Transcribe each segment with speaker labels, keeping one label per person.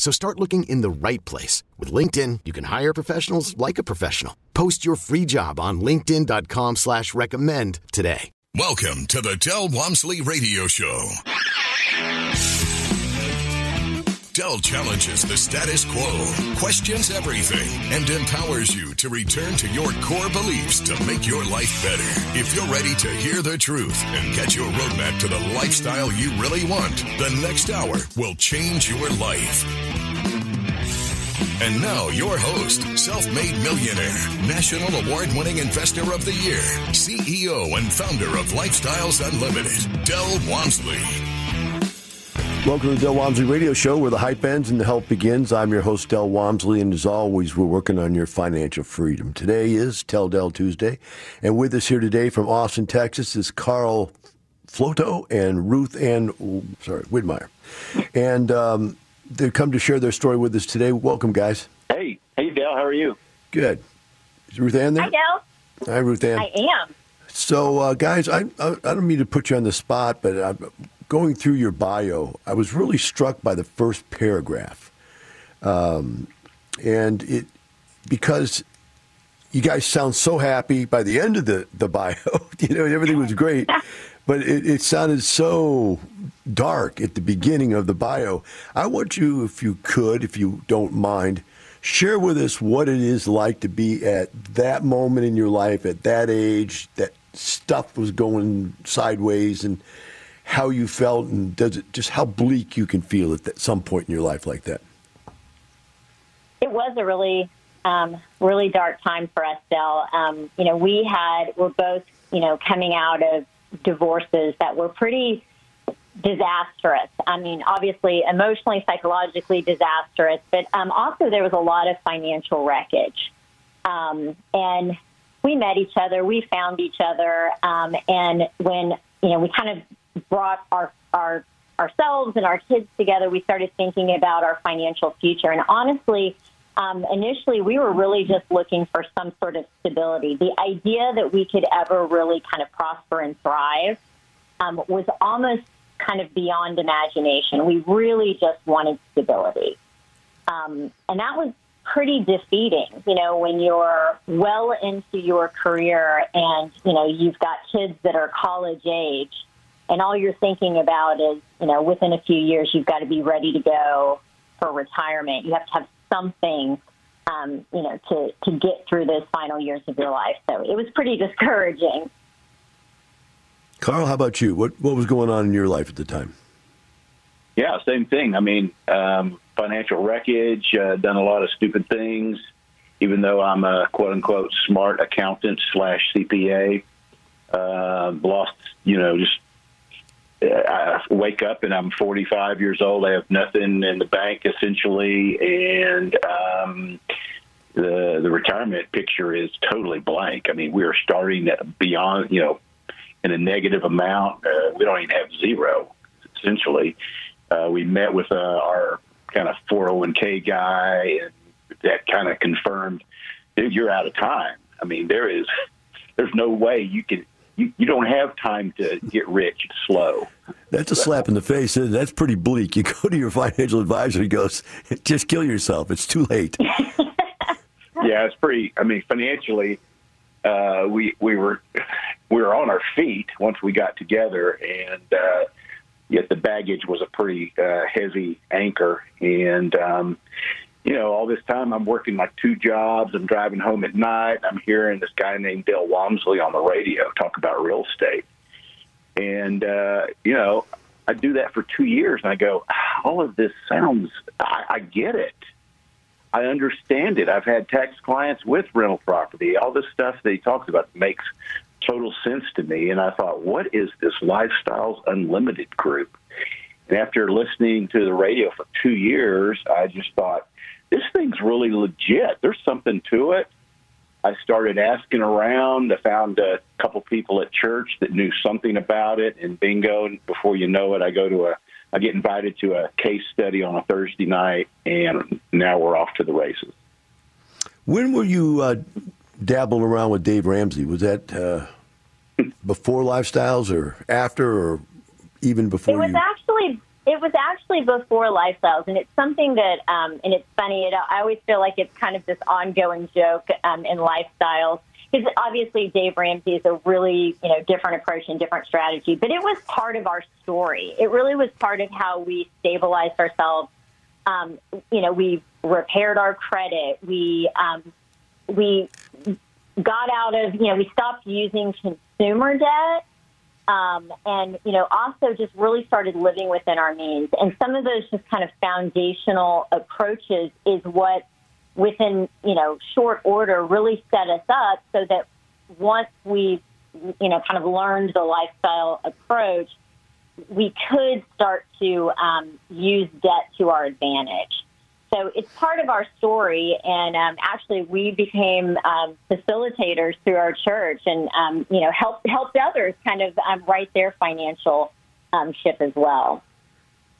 Speaker 1: So start looking in the right place. With LinkedIn, you can hire professionals like a professional. Post your free job on linkedin.com slash recommend today.
Speaker 2: Welcome to the Del Walmsley Radio Show. Del challenges the status quo, questions everything, and empowers you to return to your core beliefs to make your life better. If you're ready to hear the truth and get your roadmap to the lifestyle you really want, the next hour will change your life. And now, your host, self made millionaire, national award winning investor of the year, CEO and founder of Lifestyles Unlimited, Del Walmsley.
Speaker 3: Welcome to the Del Walmsley Radio Show, where the hype ends and the help begins. I'm your host, Del Walmsley, and as always, we're working on your financial freedom. Today is Tell Del Tuesday, and with us here today from Austin, Texas, is Carl Floto and Ruth Ann, sorry, Widmeyer. And um, they've come to share their story with us today. Welcome, guys.
Speaker 4: Hey, hey, Dale, how are you?
Speaker 3: Good. Is Ruth Ann there?
Speaker 5: Hi, Dale.
Speaker 3: Hi, Ruth Ann.
Speaker 5: I am.
Speaker 3: So, uh, guys, I, I, I don't mean to put you on the spot, but I'm going through your bio. I was really struck by the first paragraph, um, and it because you guys sound so happy by the end of the the bio. you know, everything was great, but it, it sounded so dark at the beginning of the bio. I want you, if you could, if you don't mind, share with us what it is like to be at that moment in your life, at that age, that stuff was going sideways, and how you felt, and does it just how bleak you can feel at that, some point in your life like that.
Speaker 5: It was a really, um, really dark time for us, Del. Um, you know, we had we're both, you know, coming out of divorces that were pretty disastrous. I mean, obviously, emotionally, psychologically disastrous, but um, also there was a lot of financial wreckage. Um, and we met each other, we found each other, um, and when you know we kind of brought our our ourselves and our kids together, we started thinking about our financial future. And honestly, um, initially we were really just looking for some sort of stability. The idea that we could ever really kind of prosper and thrive um, was almost kind of beyond imagination. We really just wanted stability. Um, and that was pretty defeating, you know, when you're well into your career and, you know, you've got kids that are college age and all you're thinking about is, you know, within a few years, you've got to be ready to go for retirement. You have to have something, um, you know, to, to get through those final years of your life. So it was pretty discouraging.
Speaker 3: Carl, how about you? What what was going on in your life at the time?
Speaker 4: Yeah, same thing. I mean, um, financial wreckage, uh, done a lot of stupid things. Even though I'm a quote unquote smart accountant slash CPA, uh, lost, you know, just I wake up and I'm 45 years old. I have nothing in the bank essentially, and um, the the retirement picture is totally blank. I mean, we are starting at beyond, you know, in a negative amount. Uh, we don't even have zero essentially. Uh, we met with uh, our kind of 401k guy, and that kind of confirmed, dude, you're out of time. I mean, there is, there's no way you can, you, you don't have time to get rich slow.
Speaker 3: That's a slap in the face. That's pretty bleak. You go to your financial advisor, he goes, just kill yourself. It's too late.
Speaker 4: yeah, it's pretty, I mean, financially, uh, we, we were, we were on our feet once we got together and, uh, yet the baggage was a pretty uh, heavy anchor. And um, you know, all this time I'm working like two jobs. I'm driving home at night. I'm hearing this guy named Dale Walmsley on the radio talk about real estate. And, uh, you know, I do that for two years and I go, all of this sounds, I, I get it. I understand it. I've had tax clients with rental property. All this stuff that he talks about makes total sense to me. And I thought, what is this Lifestyles Unlimited group? And after listening to the radio for two years, I just thought, this thing's really legit. There's something to it. I started asking around. I found a couple people at church that knew something about it, and bingo! And before you know it, I go to a, I get invited to a case study on a Thursday night, and now we're off to the races.
Speaker 3: When were you uh, dabbling around with Dave Ramsey? Was that uh, before Lifestyles, or after, or even before?
Speaker 5: It was
Speaker 3: you...
Speaker 5: actually it was actually before lifestyles, and it's something that, um, and it's funny. It, I always feel like it's kind of this ongoing joke um, in lifestyles because obviously Dave Ramsey is a really you know different approach and different strategy, but it was part of our story. It really was part of how we stabilized ourselves. Um, you know, we repaired our credit. We um, we got out of you know we stopped using consumer debt um, and you know also just really started living within our means. And some of those just kind of foundational approaches is what within you know short order really set us up so that once we you know kind of learned the lifestyle approach we could start to um, use debt to our advantage so it's part of our story, and um, actually, we became um, facilitators through our church, and um, you know, helped helped others kind of um, write their financial um, ship as well.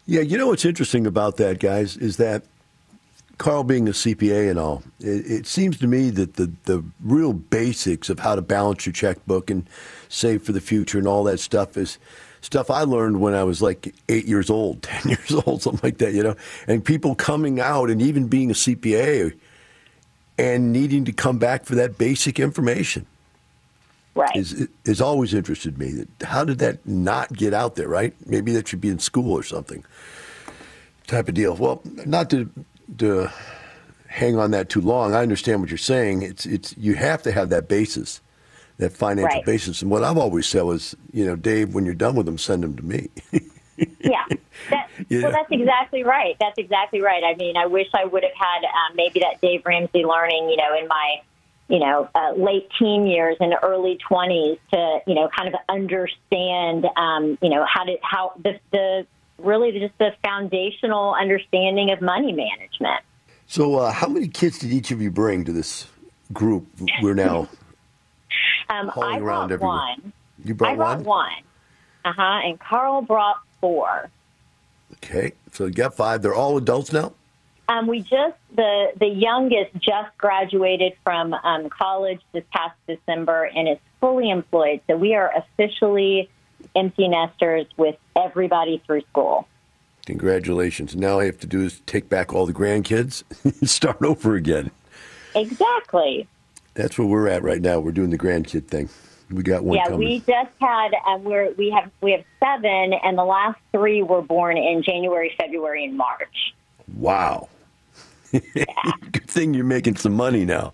Speaker 3: Yeah, you know what's interesting about that, guys, is that Carl being a CPA and all, it, it, seems to me that the, the real basics of how to balance your checkbook and save for the future and all that stuff is stuff I learned when I was like eight years old, 10 years old, something like that, you know, and people coming out and even being a CPA and needing to come back for that basic information.
Speaker 5: Right.
Speaker 3: Is, is always interested me. How did that not get out there, right? Maybe that should be in school or something type of deal. Well, not to, to hang on that too long. I understand what you're saying. It's, it's, you have to have that basis that financial
Speaker 5: right.
Speaker 3: basis. And what I've always said was, you know, Dave, when you're done with them, send them to me.
Speaker 5: yeah. That, yeah. Well, that's exactly right. That's exactly right. I mean, I wish I would have had um, maybe that Dave Ramsey learning, you know, in my, you know, uh, late teen years and early 20s to, you know, kind of understand, um, you know, how to, how the, the really just the foundational understanding of money management.
Speaker 3: So, uh, how many kids did each of you bring to this group we're now
Speaker 5: um, I brought
Speaker 3: everywhere.
Speaker 5: one.
Speaker 3: You brought
Speaker 5: I brought
Speaker 3: one?
Speaker 5: one. Uh huh. And Carl brought four.
Speaker 3: Okay, so you got five. They're all adults now.
Speaker 5: Um, we just the the youngest just graduated from um, college this past December and is fully employed. So we are officially empty nesters with everybody through school.
Speaker 3: Congratulations! Now all I have to do is take back all the grandkids and start over again.
Speaker 5: Exactly.
Speaker 3: That's where we're at right now. We're doing the grandkid thing. We got one.
Speaker 5: Yeah,
Speaker 3: coming.
Speaker 5: we just had. Um, we're we have we have seven, and the last three were born in January, February, and March.
Speaker 3: Wow.
Speaker 5: Yeah.
Speaker 3: Good thing you're making some money now.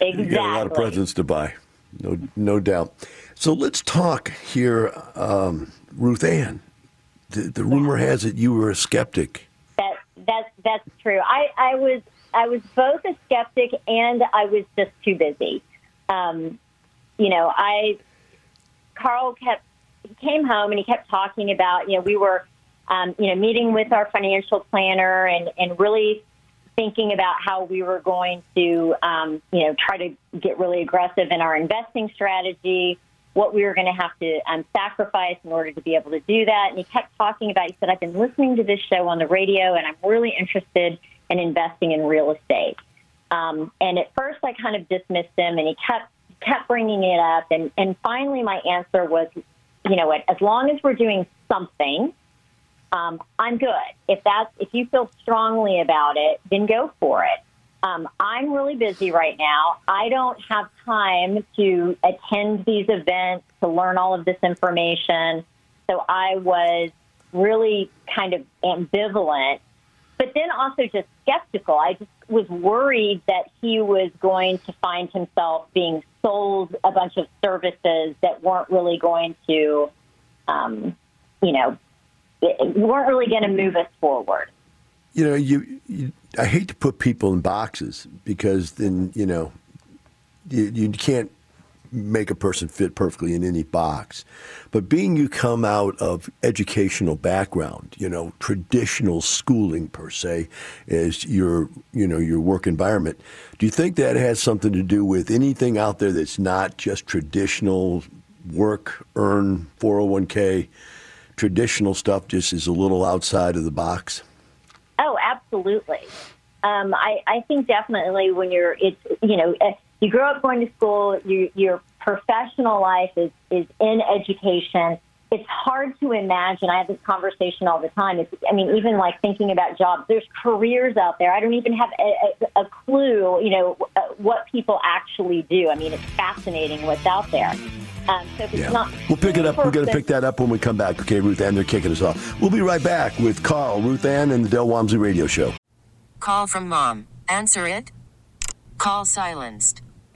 Speaker 5: Exactly.
Speaker 3: You got a lot of presents to buy. No, no doubt. So let's talk here, um, Ruth Ann. The, the rumor has it you were a skeptic.
Speaker 5: That that's that's true. I I was I was both a skeptic and I was just too busy. Um, you know, I Carl kept he came home and he kept talking about you know we were um, you know meeting with our financial planner and and really thinking about how we were going to um, you know try to get really aggressive in our investing strategy what we were going to have to um, sacrifice in order to be able to do that and he kept talking about he said i've been listening to this show on the radio and i'm really interested and investing in real estate. Um, and at first, I kind of dismissed him, and he kept kept bringing it up. And and finally, my answer was, you know what? As long as we're doing something, um, I'm good. If that's if you feel strongly about it, then go for it. Um, I'm really busy right now. I don't have time to attend these events to learn all of this information. So I was really kind of ambivalent but then also just skeptical. I just was worried that he was going to find himself being sold a bunch of services that weren't really going to, um, you know, weren't really going to move us forward.
Speaker 3: You know, you, you, I hate to put people in boxes because then you know you, you can't make a person fit perfectly in any box. But being you come out of educational background, you know, traditional schooling per se, is your you know your work environment. Do you think that has something to do with anything out there that's not just traditional work, earn 401k, traditional stuff? Just is a little outside of the box.
Speaker 5: Oh, absolutely. Um, I, I think definitely when you're, it's you know you grow up going to school, you, your professional life is, is in education. It's hard to imagine. I have this conversation all the time. It's, I mean, even like thinking about jobs, there's careers out there. I don't even have a, a, a clue, you know, uh, what people actually do. I mean, it's fascinating what's out there. Um, so
Speaker 3: yeah. Not- we'll pick it up. We're going to pick that up when we come back. Okay, Ruth Ann, they're kicking us off. We'll be right back with Carl, Ruth Ann, and the Del Walmsley Radio Show.
Speaker 6: Call from mom. Answer it. Call silenced.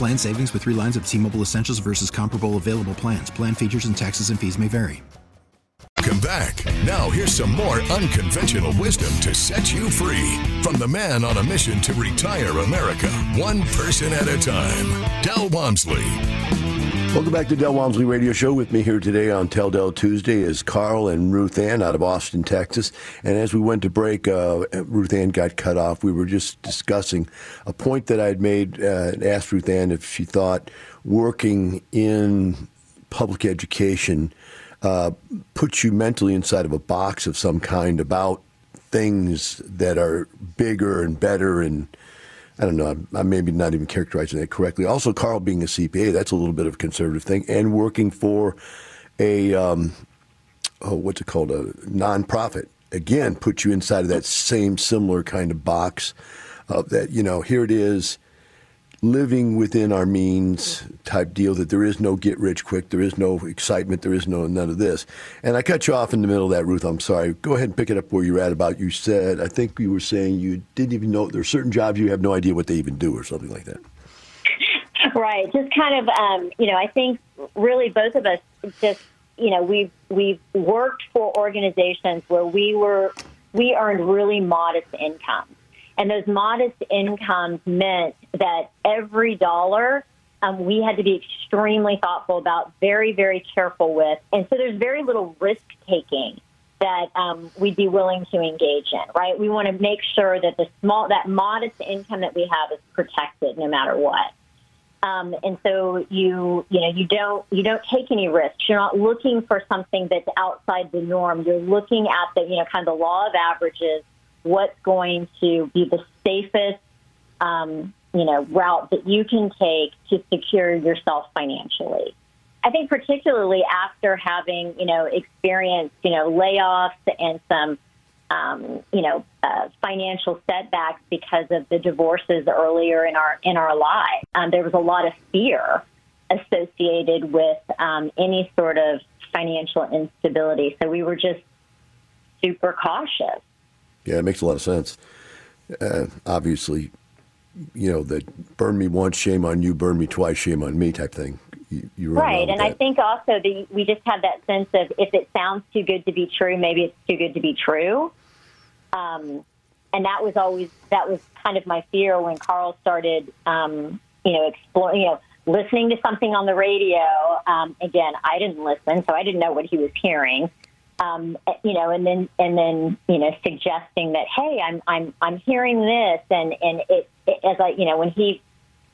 Speaker 7: Plan savings with three lines of T Mobile Essentials versus comparable available plans. Plan features and taxes and fees may vary.
Speaker 2: Come back. Now, here's some more unconventional wisdom to set you free from the man on a mission to retire America, one person at a time, Del Walmsley.
Speaker 3: Welcome back to Del Walmsley Radio Show. With me here today on Tell Del Tuesday is Carl and Ruth Ann out of Austin, Texas. And as we went to break, uh, Ruth Ann got cut off. We were just discussing a point that I had made uh, and asked Ruth Ann if she thought working in public education uh, puts you mentally inside of a box of some kind about things that are bigger and better and I don't know. I'm, maybe not even characterizing that correctly. Also, Carl being a CPA, that's a little bit of a conservative thing, and working for a um, oh, what's it called, a nonprofit. Again, puts you inside of that same similar kind of box of that. You know, here it is living within our means type deal that there is no get rich quick, there is no excitement, there is no none of this. And I cut you off in the middle of that, Ruth. I'm sorry. Go ahead and pick it up where you're at about you said, I think you were saying you didn't even know there are certain jobs you have no idea what they even do or something like that.
Speaker 5: Right. Just kind of, um, you know, I think really both of us just, you know, we've, we've worked for organizations where we were, we earned really modest incomes and those modest incomes meant that every dollar um, we had to be extremely thoughtful about, very, very careful with. And so there's very little risk taking that um, we'd be willing to engage in, right? We want to make sure that the small, that modest income that we have is protected no matter what. Um, and so you, you know, you don't, you don't take any risks. You're not looking for something that's outside the norm. You're looking at the, you know, kind of the law of averages what's going to be the safest, um, you know, route that you can take to secure yourself financially. I think particularly after having, you know, experienced, you know, layoffs and some, um, you know, uh, financial setbacks because of the divorces earlier in our in our lives, um, there was a lot of fear associated with um, any sort of financial instability. So we were just super cautious.
Speaker 3: Yeah, it makes a lot of sense. Uh, obviously, you know, that burn me once, shame on you, burn me twice, shame on me type thing. You, you
Speaker 5: right. And I think also that we just have that sense of if it sounds too good to be true, maybe it's too good to be true. Um, and that was always, that was kind of my fear when Carl started, um, you know, exploring, you know, listening to something on the radio. Um, again, I didn't listen, so I didn't know what he was hearing. Um, you know, and then and then you know, suggesting that hey, I'm I'm I'm hearing this, and and it as I you know when he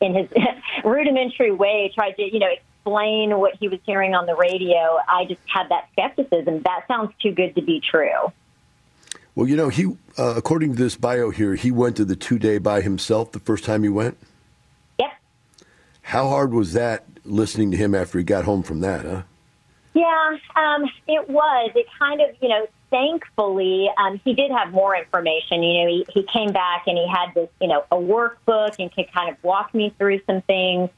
Speaker 5: in his rudimentary way tried to you know explain what he was hearing on the radio, I just had that skepticism. That sounds too good to be true.
Speaker 3: Well, you know, he uh, according to this bio here, he went to the two day by himself the first time he went.
Speaker 5: Yep.
Speaker 3: How hard was that listening to him after he got home from that? Huh?
Speaker 5: Yeah, um, it was. It kind of, you know, thankfully, um, he did have more information. You know, he, he came back and he had this, you know, a workbook and could kind of walk me through some things.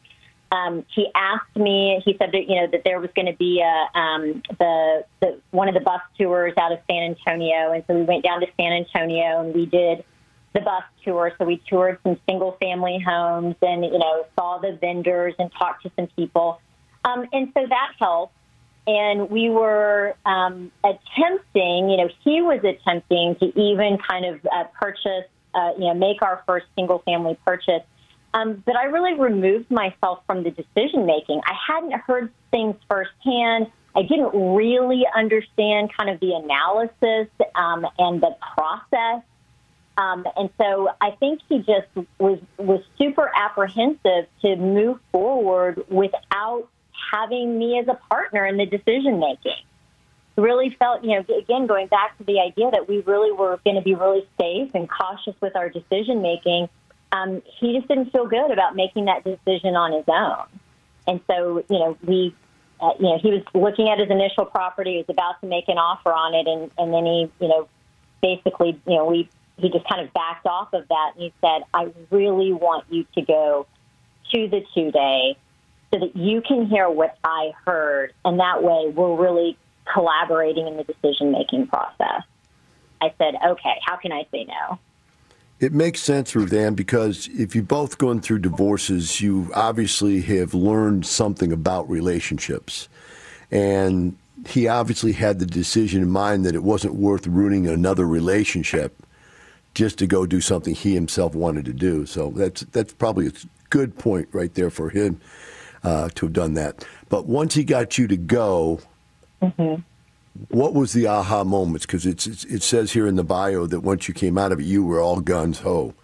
Speaker 5: Um, he asked me. He said that you know that there was going to be a um, the the one of the bus tours out of San Antonio, and so we went down to San Antonio and we did the bus tour. So we toured some single family homes and you know saw the vendors and talked to some people, um, and so that helped and we were um, attempting, you know, he was attempting to even kind of uh, purchase, uh, you know, make our first single family purchase. Um, but I really removed myself from the decision making. I hadn't heard things firsthand. I didn't really understand kind of the analysis um, and the process. Um, and so I think he just was was super apprehensive to move forward without having me as a partner in the decision making. Really felt, you know, again, going back to the idea that we really were going to be really safe and cautious with our decision making. Um, he just didn't feel good about making that decision on his own. And so, you know, we, uh, you know, he was looking at his initial property, he was about to make an offer on it, and, and then he, you know, basically, you know, we, he just kind of backed off of that and he said, I really want you to go to the two day so that you can hear what I heard. And that way we're really collaborating in the decision making process. I said, okay, how can I say no?
Speaker 3: It makes sense, Ruth Ann, because if you're both going through divorces, you obviously have learned something about relationships. And he obviously had the decision in mind that it wasn't worth ruining another relationship just to go do something he himself wanted to do. So that's that's probably a good point right there for him uh, to have done that. But once he got you to go, mm-hmm. what was the aha moments? Because it says here in the bio that once you came out of it, you were all guns ho.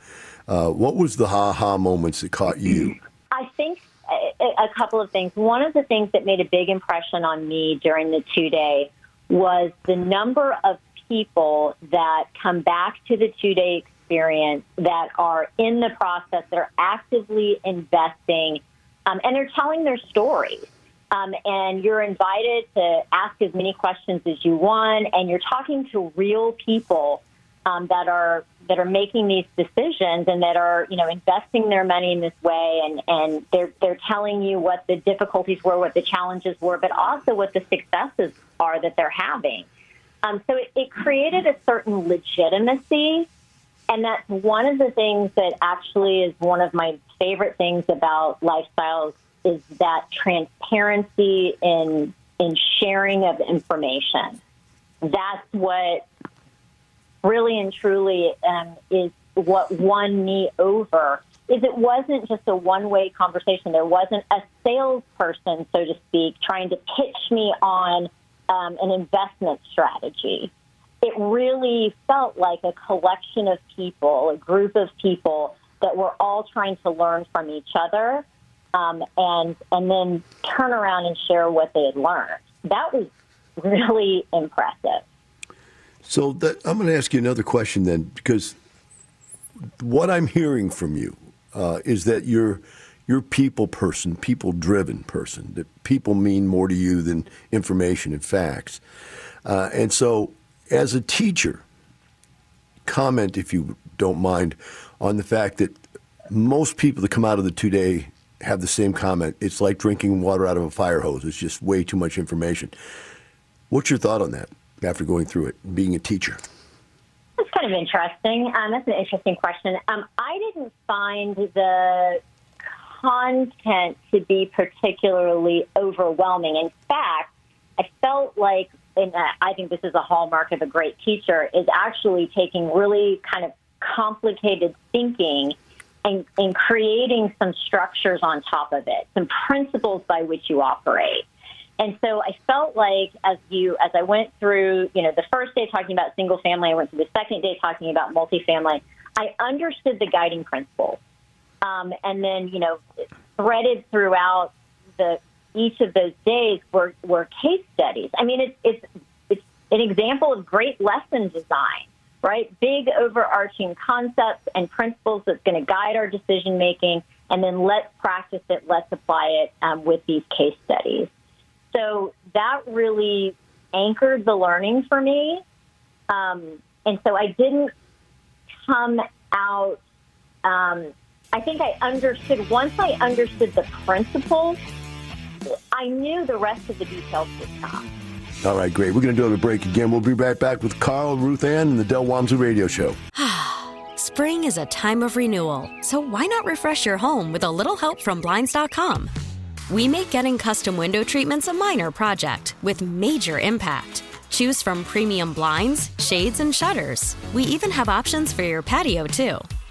Speaker 3: Uh, what was the aha moments that caught you?
Speaker 5: I think a, a couple of things. One of the things that made a big impression on me during the two day was the number of people that come back to the two day experience that are in the process, that are actively investing um, and they're telling their stories. Um, and you're invited to ask as many questions as you want, and you're talking to real people um, that are that are making these decisions and that are you know investing their money in this way, and and they're they're telling you what the difficulties were, what the challenges were, but also what the successes are that they're having. Um, so it, it created a certain legitimacy and that's one of the things that actually is one of my favorite things about lifestyles is that transparency in in sharing of information. That's what really and truly um, is what won me over. Is it wasn't just a one way conversation. There wasn't a salesperson, so to speak, trying to pitch me on um, an investment strategy it really felt like a collection of people, a group of people that we're all trying to learn from each other um, and and then turn around and share what they had learned. That was really impressive.
Speaker 3: So that, I'm going to ask you another question then, because what I'm hearing from you uh, is that you're you're people person, people driven person. That people mean more to you than information and facts. Uh, and so as a teacher, comment, if you don't mind, on the fact that most people that come out of the two day have the same comment. It's like drinking water out of a fire hose. It's just way too much information. What's your thought on that after going through it, being a teacher?
Speaker 5: That's kind of interesting. Um, that's an interesting question. Um, I didn't find the content to be particularly overwhelming. In fact, I felt like, and I think this is a hallmark of a great teacher, is actually taking really kind of complicated thinking and, and creating some structures on top of it, some principles by which you operate. And so I felt like as you as I went through, you know, the first day talking about single family, I went through the second day talking about multifamily. I understood the guiding principles, um, and then you know, threaded throughout the each of those days were were case studies. I mean, it's it's it's an example of great lesson design, right? Big overarching concepts and principles that's going to guide our decision making, and then let's practice it, let's apply it um, with these case studies. So that really anchored the learning for me. Um, and so I didn't come out. Um, I think I understood, once I understood the principles, I knew the rest of the details would come.
Speaker 3: All right, great. We're going to do a break again. We'll be right back with Carl, Ruth Ann, and the Del Walmsley Radio Show.
Speaker 8: Spring is a time of renewal, so why not refresh your home with a little help from Blinds.com? We make getting custom window treatments a minor project with major impact. Choose from premium blinds, shades, and shutters. We even have options for your patio, too.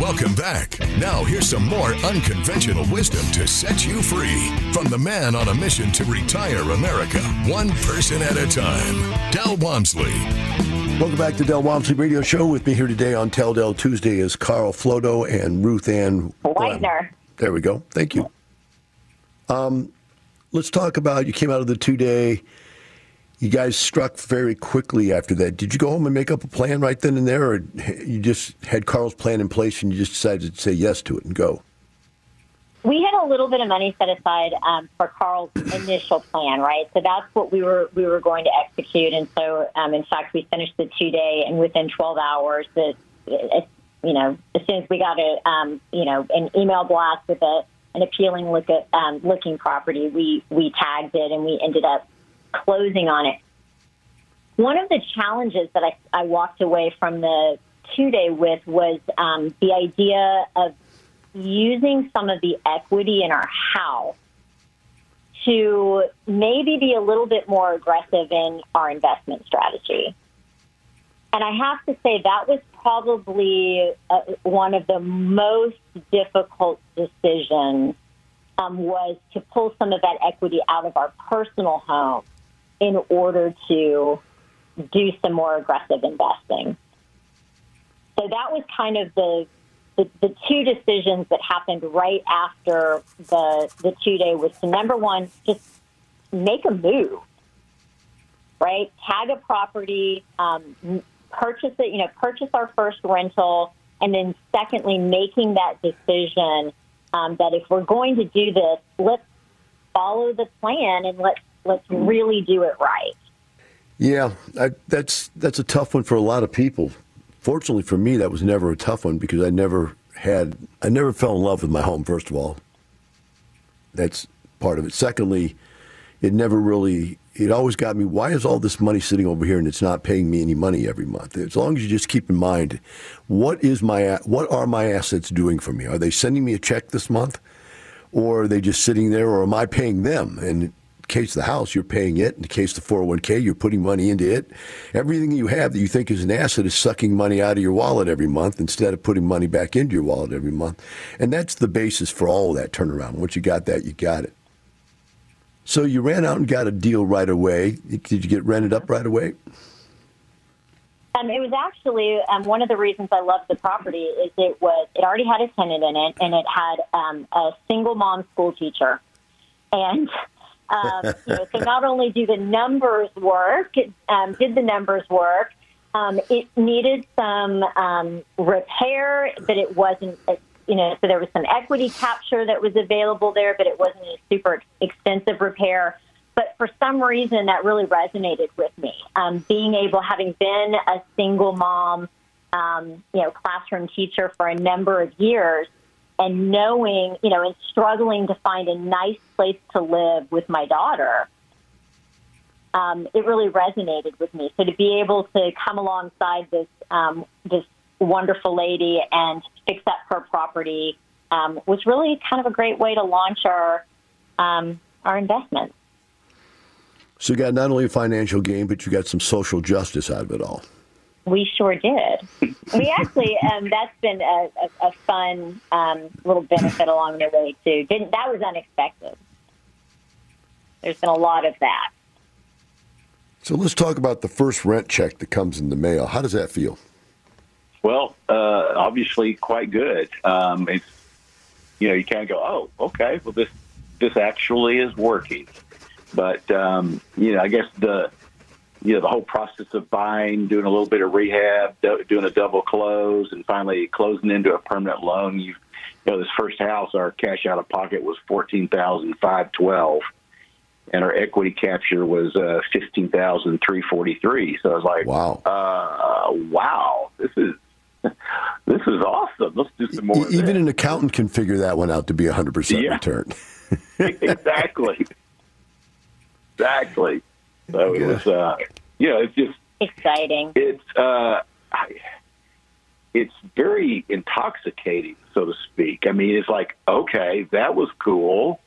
Speaker 2: Welcome back. Now, here's some more unconventional wisdom to set you free from the man on a mission to retire America, one person at a time, Del Walmsley.
Speaker 3: Welcome back to Del Walmsley Radio Show. With me here today on Tell Del Tuesday is Carl Floto and Ruth Ann
Speaker 5: Whitener.
Speaker 3: There we go. Thank you. Um, let's talk about you came out of the two day. You guys struck very quickly after that. Did you go home and make up a plan right then and there, or you just had Carl's plan in place and you just decided to say yes to it and go?
Speaker 5: We had a little bit of money set aside um, for Carl's initial plan, right? So that's what we were we were going to execute. And so, um, in fact, we finished the two day, and within 12 hours, that you know, as soon as we got a um, you know an email blast with a an appealing look at um, looking property, we we tagged it, and we ended up closing on it. One of the challenges that I, I walked away from the two day with was um, the idea of using some of the equity in our house to maybe be a little bit more aggressive in our investment strategy. And I have to say that was probably uh, one of the most difficult decisions um, was to pull some of that equity out of our personal home in order to do some more aggressive investing. So that was kind of the the, the two decisions that happened right after the the two day was to number one just make a move right? Tag a property, um, purchase it, you know, purchase our first rental, and then secondly, making that decision um, that if we're going to do this, let's follow the plan and let's let's really do it right.
Speaker 3: Yeah, I, that's that's a tough one for a lot of people. Fortunately for me, that was never a tough one because I never had I never fell in love with my home. First of all, that's part of it. Secondly, it never really it always got me why is all this money sitting over here and it's not paying me any money every month as long as you just keep in mind what is my what are my assets doing for me are they sending me a check this month or are they just sitting there or am i paying them and case of the house you're paying it. In the case of the 401k you're putting money into it. Everything you have that you think is an asset is sucking money out of your wallet every month instead of putting money back into your wallet every month. And that's the basis for all that turnaround. Once you got that you got it. So you ran out and got a deal right away. Did you get rented up right away?
Speaker 5: Um, it was actually um, one of the reasons I loved the property is it was it already had a tenant in it and it had um, a single mom school teacher, and um, you know, so not only do the numbers work, um, did the numbers work, um, it needed some um, repair, but it wasn't you know, so there was some equity capture that was available there, but it wasn't a super extensive repair. But for some reason, that really resonated with me. Um, being able, having been a single mom, um, you know, classroom teacher for a number of years, and knowing, you know, and struggling to find a nice place to live with my daughter, um, it really resonated with me. So to be able to come alongside this um, this wonderful lady and fix up her property um, was really kind of a great way to launch our um, our investment.
Speaker 3: So you got not only financial gain, but you got some social justice out of it all.
Speaker 5: We sure did. we actually um, that's been a, a, a fun um, little benefit along the way too. Didn't that was unexpected. There's been a lot of that.
Speaker 3: So let's talk about the first rent check that comes in the mail. How does that feel?
Speaker 4: Well, uh, obviously quite good. Um, it's you know you kind of go, oh, okay, well this this actually is working. But um, you know, I guess the you know the whole process of buying, doing a little bit of rehab, do, doing a double close, and finally closing into a permanent loan. You, you know, this first house, our cash out of pocket was fourteen thousand five twelve, and our equity capture was uh, fifteen thousand three forty three. So I was like,
Speaker 3: wow,
Speaker 4: uh, wow, this is this is awesome. Let's do some more.
Speaker 3: Even an accountant can figure that one out to be a 100%
Speaker 4: Yeah.
Speaker 3: return.
Speaker 4: exactly. Exactly. So it was, uh, you know, it's just
Speaker 5: exciting.
Speaker 4: It's, uh, it's very intoxicating, so to speak. I mean, it's like, okay, that was cool,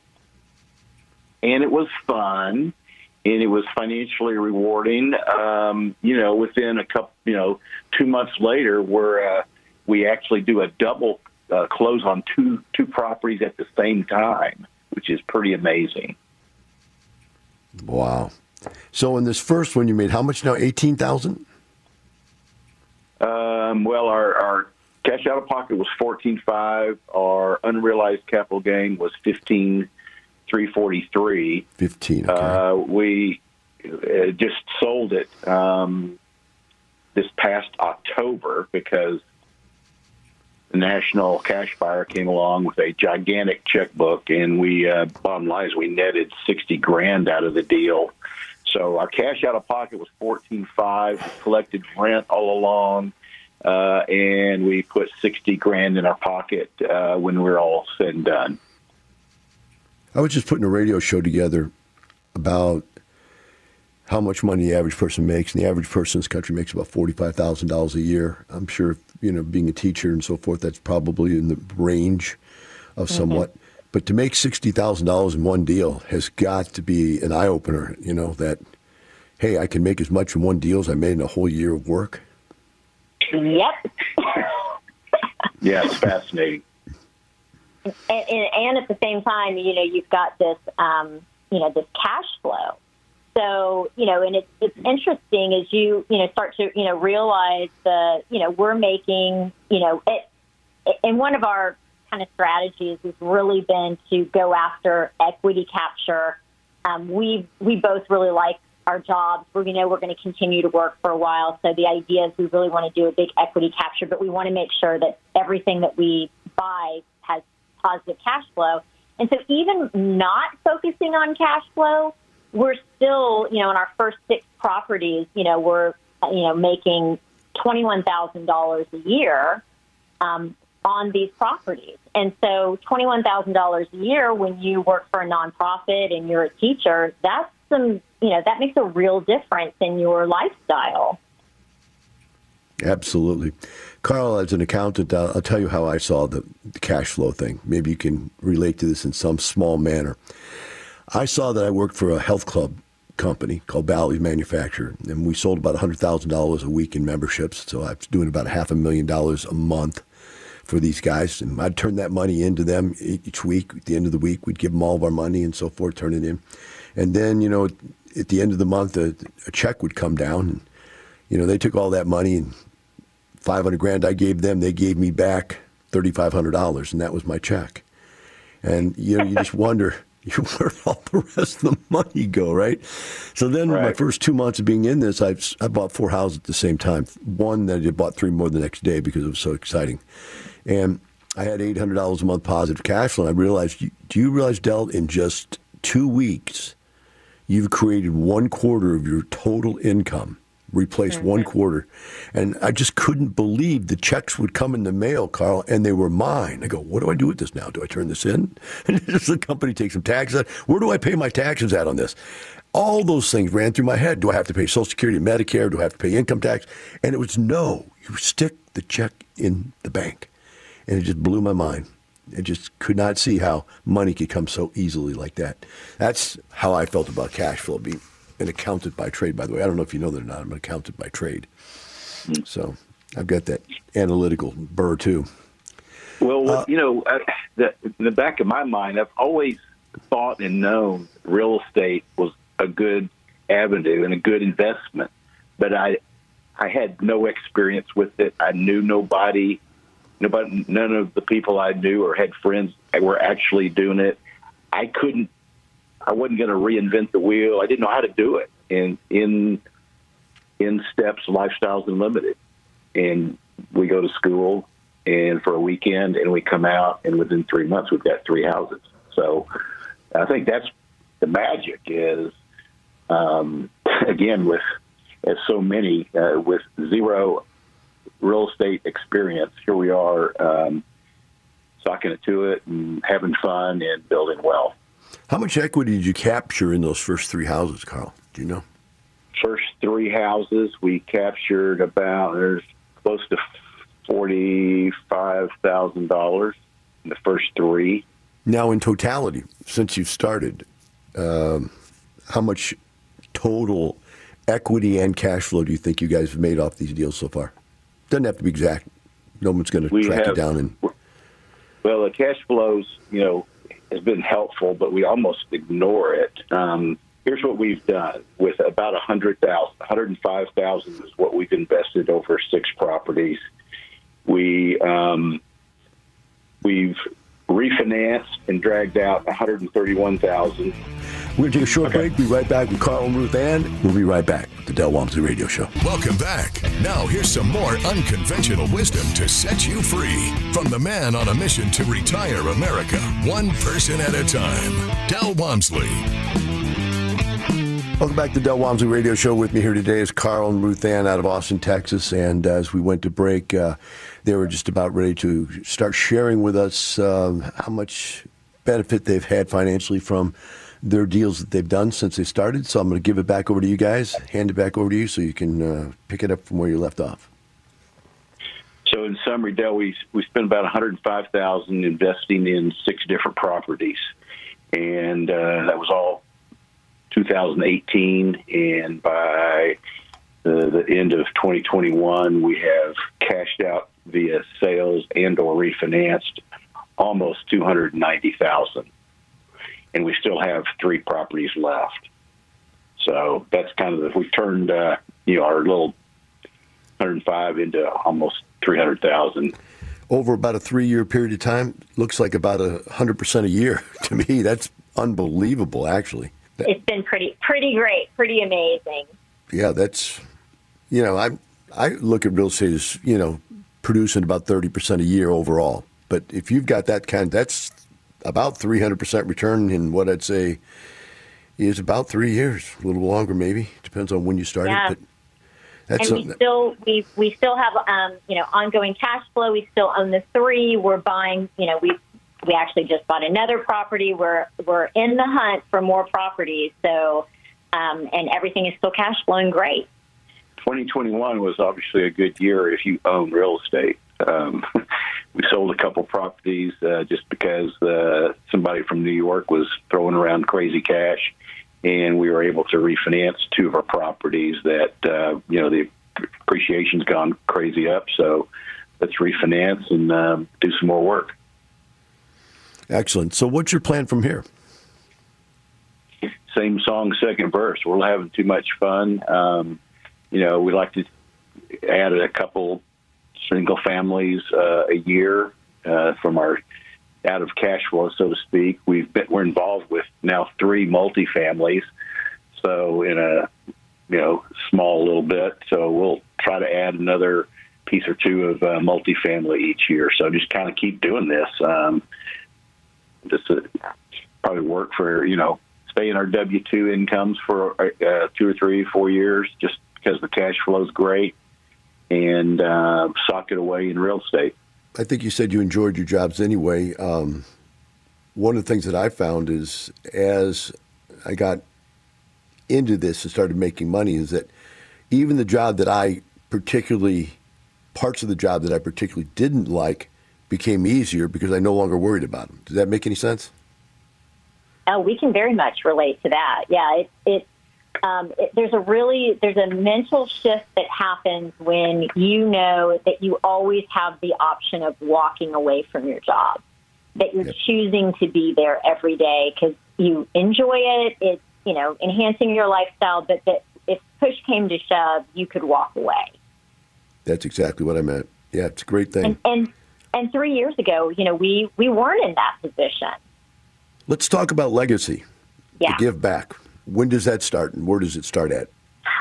Speaker 4: and it was fun, and it was financially rewarding. Um, you know, within a couple, you know, two months later, where uh, we actually do a double uh, close on two two properties at the same time, which is pretty amazing.
Speaker 3: Wow. So in this first one, you made how much now? 18000
Speaker 4: Um, well, our, our cash out of pocket was fourteen five. Our unrealized capital gain was fifteen three forty three.
Speaker 3: 15
Speaker 4: Uh, we uh, just sold it um, this past October because the national cash buyer came along with a gigantic checkbook, and we uh, bottom line is we netted sixty grand out of the deal. So our cash out of pocket was fourteen five. We collected rent all along, uh, and we put sixty grand in our pocket uh, when we were all said and done.
Speaker 3: I was just putting a radio show together about how much money the average person makes, and the average person in this country makes about forty-five thousand dollars a year. I'm sure, you know, being a teacher and so forth, that's probably in the range of somewhat. But to make sixty thousand dollars in one deal has got to be an eye opener. You know that, hey, I can make as much in one deal as I made in a whole year of work.
Speaker 5: Yep.
Speaker 4: Yeah, it's fascinating.
Speaker 5: and, and, and at the same time, you know, you've got this, um, you know, this cash flow. So, you know, and it's, it's interesting as you, you know, start to, you know, realize the, you know, we're making, you know, it, and one of our kind of strategies has really been to go after equity capture. Um, we we both really like our jobs. We know we're going to continue to work for a while. So the idea is we really want to do a big equity capture, but we want to make sure that everything that we buy has positive cash flow. And so even not focusing on cash flow, we're still, you know, in our first six properties, you know, we're, you know, making $21,000 a year um, on these properties. And so $21,000 a year when you work for a nonprofit and you're a teacher, that's some, you know, that makes a real difference in your lifestyle.
Speaker 3: Absolutely. Carl, as an accountant, I'll, I'll tell you how I saw the, the cash flow thing. Maybe you can relate to this in some small manner. I saw that I worked for a health club company called Bally's Manufacturer, and we sold about $100,000 a week in memberships. So I was doing about half a million dollars a month for these guys, and I'd turn that money into them each week. At the end of the week, we'd give them all of our money and so forth, turn it in. And then, you know, at the end of the month, a, a check would come down, and, you know, they took all that money and 500 grand I gave them, they gave me back $3,500, and that was my check. And, you know, you just wonder where all the rest of the money go, right? So then, right. my first two months of being in this, I I bought four houses at the same time. One that I bought three more the next day because it was so exciting, and I had eight hundred dollars a month positive cash flow. And I realized, do you realize, Del, in just two weeks, you've created one quarter of your total income replace mm-hmm. one quarter. And I just couldn't believe the checks would come in the mail, Carl, and they were mine. I go, what do I do with this now? Do I turn this in? And does the company take some taxes? out. Where do I pay my taxes at on this? All those things ran through my head. Do I have to pay Social Security, Medicare? Do I have to pay income tax? And it was no. You stick the check in the bank. And it just blew my mind. I just could not see how money could come so easily like that. That's how I felt about cash flow being an accountant by trade, by the way. I don't know if you know that or not. I'm an accountant by trade. So I've got that analytical burr, too.
Speaker 4: Well, uh, you know, uh, the, in the back of my mind, I've always thought and known real estate was a good avenue and a good investment, but I, I had no experience with it. I knew nobody, nobody, none of the people I knew or had friends were actually doing it. I couldn't I wasn't going to reinvent the wheel. I didn't know how to do it. And in in steps, lifestyles unlimited, and we go to school and for a weekend, and we come out, and within three months, we've got three houses. So I think that's the magic is um, again with as so many uh, with zero real estate experience. Here we are, um, sucking it to it and having fun and building wealth.
Speaker 3: How much equity did you capture in those first three houses, Carl? Do you know?
Speaker 4: First three houses, we captured about there's close to forty-five thousand dollars in the first three.
Speaker 3: Now, in totality, since you've started, um, how much total equity and cash flow do you think you guys have made off these deals so far? Doesn't have to be exact. No one's going to track have, you down. And
Speaker 4: well, the cash flows, you know, has been helpful, but we almost ignore it. Um, here's what we've done with about 100,000, 105,000 is what we've invested over six properties. We um, we've refinanced and dragged out 131,000.
Speaker 3: We're going to take a short okay. break. Be right back with Carl and Ruth Ann. We'll be right back with the Del Walmsley Radio Show.
Speaker 2: Welcome back. Now, here's some more unconventional wisdom to set you free from the man on a mission to retire America, one person at a time, Del Walmsley.
Speaker 3: Welcome back to the Del Walmsley Radio Show. With me here today is Carl and Ruth Ann out of Austin, Texas. And as we went to break, uh, they were just about ready to start sharing with us uh, how much benefit they've had financially from their deals that they've done since they started. So I'm going to give it back over to you guys, hand it back over to you so you can uh, pick it up from where you left off.
Speaker 4: So in summary, Del, we we spent about 105,000 investing in six different properties, and uh, that was all 2018. And by the, the end of 2021, we have cashed out via sales and or refinanced almost 290,000 and we still have three properties left. So that's kind of the, we turned uh, you know our little 105 into almost 300,000
Speaker 3: over about a three year period of time. Looks like about a hundred percent a year to me. That's unbelievable, actually.
Speaker 5: it's been pretty pretty great, pretty amazing.
Speaker 3: Yeah, that's you know I I look at real estate as you know producing about thirty percent a year overall. But if you've got that kind, that's about three hundred percent return in what I'd say is about three years, a little longer maybe. Depends on when you started.
Speaker 5: Yeah.
Speaker 3: But that's
Speaker 5: and we still we we still have um, you know ongoing cash flow. We still own the three. We're buying. You know we we actually just bought another property. We're we're in the hunt for more properties. So um, and everything is still cash flowing great.
Speaker 4: 2021 was obviously a good year if you own real estate. Um, we sold a couple properties uh, just because uh, somebody from New York was throwing around crazy cash, and we were able to refinance two of our properties that uh, you know the appreciation's gone crazy up. So let's refinance and um, do some more work.
Speaker 3: Excellent. So, what's your plan from here?
Speaker 4: same song, second verse. We're having too much fun. Um, you know, we like to add a couple single families uh, a year uh, from our out of cash flow, so to speak. We've been, we're involved with now three multifamilies, so in a you know small little bit. So we'll try to add another piece or two of uh, multifamily each year. So just kind of keep doing this. Um, just uh, probably work for you know stay in our W two incomes for uh, two or three, four years, just because the cash flow is great, and uh, sock it away in real estate.
Speaker 3: I think you said you enjoyed your jobs anyway. Um, one of the things that I found is as I got into this and started making money is that even the job that I particularly, parts of the job that I particularly didn't like became easier because I no longer worried about them. Does that make any sense?
Speaker 5: Oh, we can very much relate to that. Yeah, it, it, um, it, there's a really there's a mental shift that happens when you know that you always have the option of walking away from your job, that you're choosing to be there every day because you enjoy it. It's you know enhancing your lifestyle, but that if push came to shove, you could walk away.
Speaker 3: That's exactly what I meant. Yeah, it's a great thing.
Speaker 5: And and, and three years ago, you know, we we weren't in that position.
Speaker 3: Let's talk about legacy.
Speaker 5: Yeah.
Speaker 3: Give back. When does that start and where does it start at?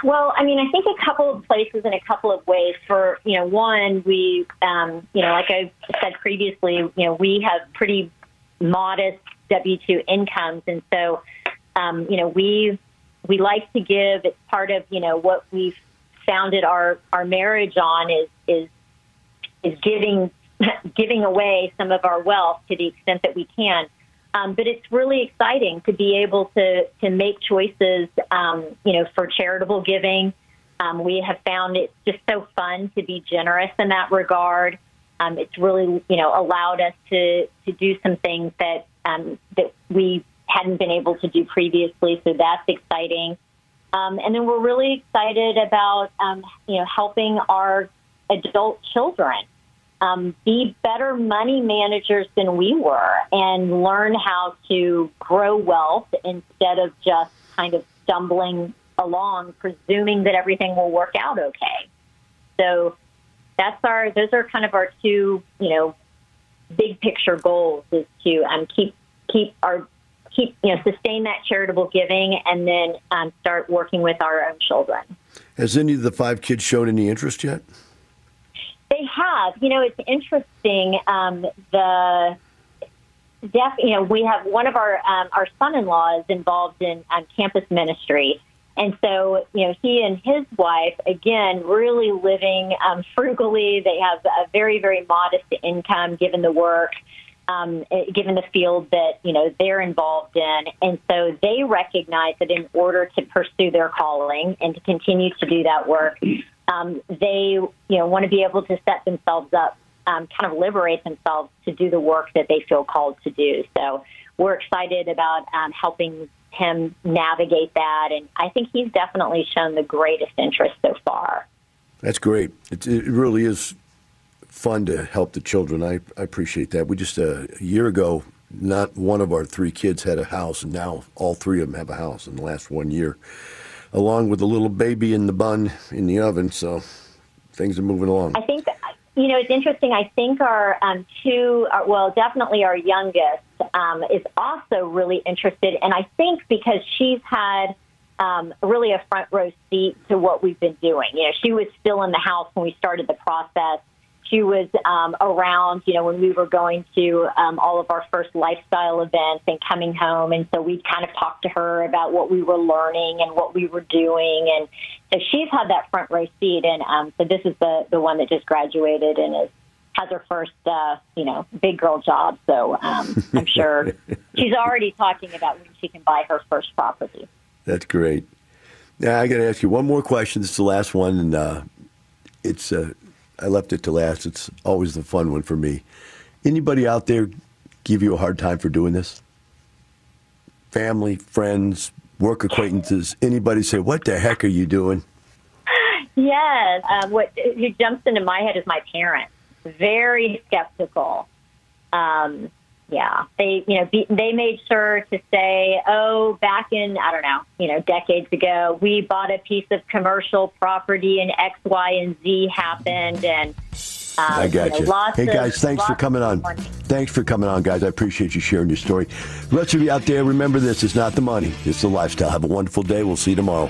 Speaker 5: Well, I mean, I think a couple of places in a couple of ways. For you know, one, we, um, you know, like I said previously, you know, we have pretty modest W two incomes, and so, um, you know, we we like to give. It's part of you know what we've founded our our marriage on is is is giving giving away some of our wealth to the extent that we can. Um, but it's really exciting to be able to to make choices, um, you know, for charitable giving. Um, we have found it's just so fun to be generous in that regard. Um, it's really, you know, allowed us to to do some things that um, that we hadn't been able to do previously. So that's exciting. Um, and then we're really excited about, you know, helping our adult children um, be better money managers than we were and learn how to grow wealth instead of just kind of stumbling along, presuming that everything will work out okay. So that's our, those are kind of our two, you know, big picture goals is to um, keep, keep our, keep, you know, sustain that charitable giving and then um, start working with our own children.
Speaker 3: Has any of the five kids shown any interest yet?
Speaker 5: They have. You know, it's interesting. Um, the def, you know, we have one of our um, our son-in-law is involved in um, campus ministry, and so you know, he and his wife again really living um, frugally. They have a very very modest income given the work. Um, given the field that you know they're involved in, and so they recognize that in order to pursue their calling and to continue to do that work, um, they you know want to be able to set themselves up, um, kind of liberate themselves to do the work that they feel called to do. So we're excited about um, helping him navigate that, and I think he's definitely shown the greatest interest so far.
Speaker 3: That's great. It, it really is fun to help the children. I, I appreciate that. We just uh, a year ago, not one of our three kids had a house, and now all three of them have a house in the last one year, along with a little baby in the bun in the oven. So things are moving along.
Speaker 5: I think you know, it's interesting. I think our um, two, uh, well, definitely our youngest um, is also really interested, and I think because she's had um, really a front row seat to what we've been doing. You know, she was still in the house when we started the process. She was um, around, you know, when we were going to um, all of our first lifestyle events and coming home. And so we kind of talked to her about what we were learning and what we were doing. And so she's had that front row seat. And um, so this is the, the one that just graduated and is has her first, uh, you know, big girl job. So um, I'm sure she's already talking about when she can buy her first property.
Speaker 3: That's great. Now I got to ask you one more question. This is the last one, and uh, it's uh, I left it to last. It's always the fun one for me. Anybody out there give you a hard time for doing this? Family, friends, work acquaintances. Anybody say, "What the heck are you doing?"
Speaker 5: Yes. Um, what jumps into my head is my parents. Very skeptical. Um, yeah, they you know be, they made sure to say, oh, back in I don't know, you know, decades ago, we bought a piece of commercial property and X, Y, and Z happened, and um,
Speaker 3: I got
Speaker 5: know,
Speaker 3: you. Hey
Speaker 5: of-
Speaker 3: guys, thanks for coming on.
Speaker 5: money.
Speaker 3: Thanks for coming on, guys. I appreciate you sharing your story. The rest of you out there, remember this: it's not the money, it's the lifestyle. Have a wonderful day. We'll see you tomorrow.